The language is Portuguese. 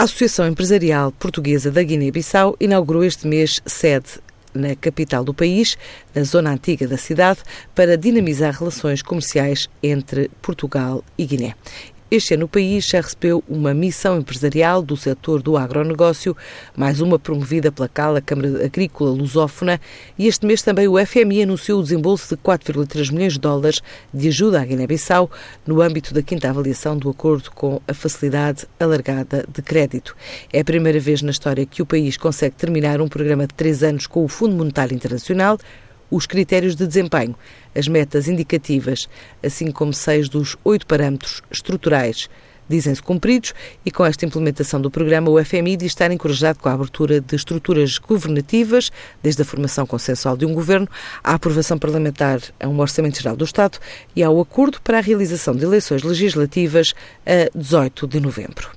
A Associação Empresarial Portuguesa da Guiné-Bissau inaugurou este mês sede na capital do país, na zona antiga da cidade, para dinamizar relações comerciais entre Portugal e Guiné. Este ano o país já recebeu uma missão empresarial do setor do agronegócio, mais uma promovida pela CAL, a Câmara Agrícola Lusófona, e este mês também o FMI anunciou o desembolso de 4,3 milhões de dólares de ajuda à Guiné-Bissau no âmbito da quinta avaliação do acordo com a facilidade alargada de crédito. É a primeira vez na história que o país consegue terminar um programa de três anos com o Fundo Monetário Internacional, os critérios de desempenho, as metas indicativas, assim como seis dos oito parâmetros estruturais dizem-se cumpridos e com esta implementação do programa o FMI diz estar encorajado com a abertura de estruturas governativas, desde a formação consensual de um governo, à aprovação parlamentar a um Orçamento Geral do Estado e ao acordo para a realização de eleições legislativas a 18 de novembro.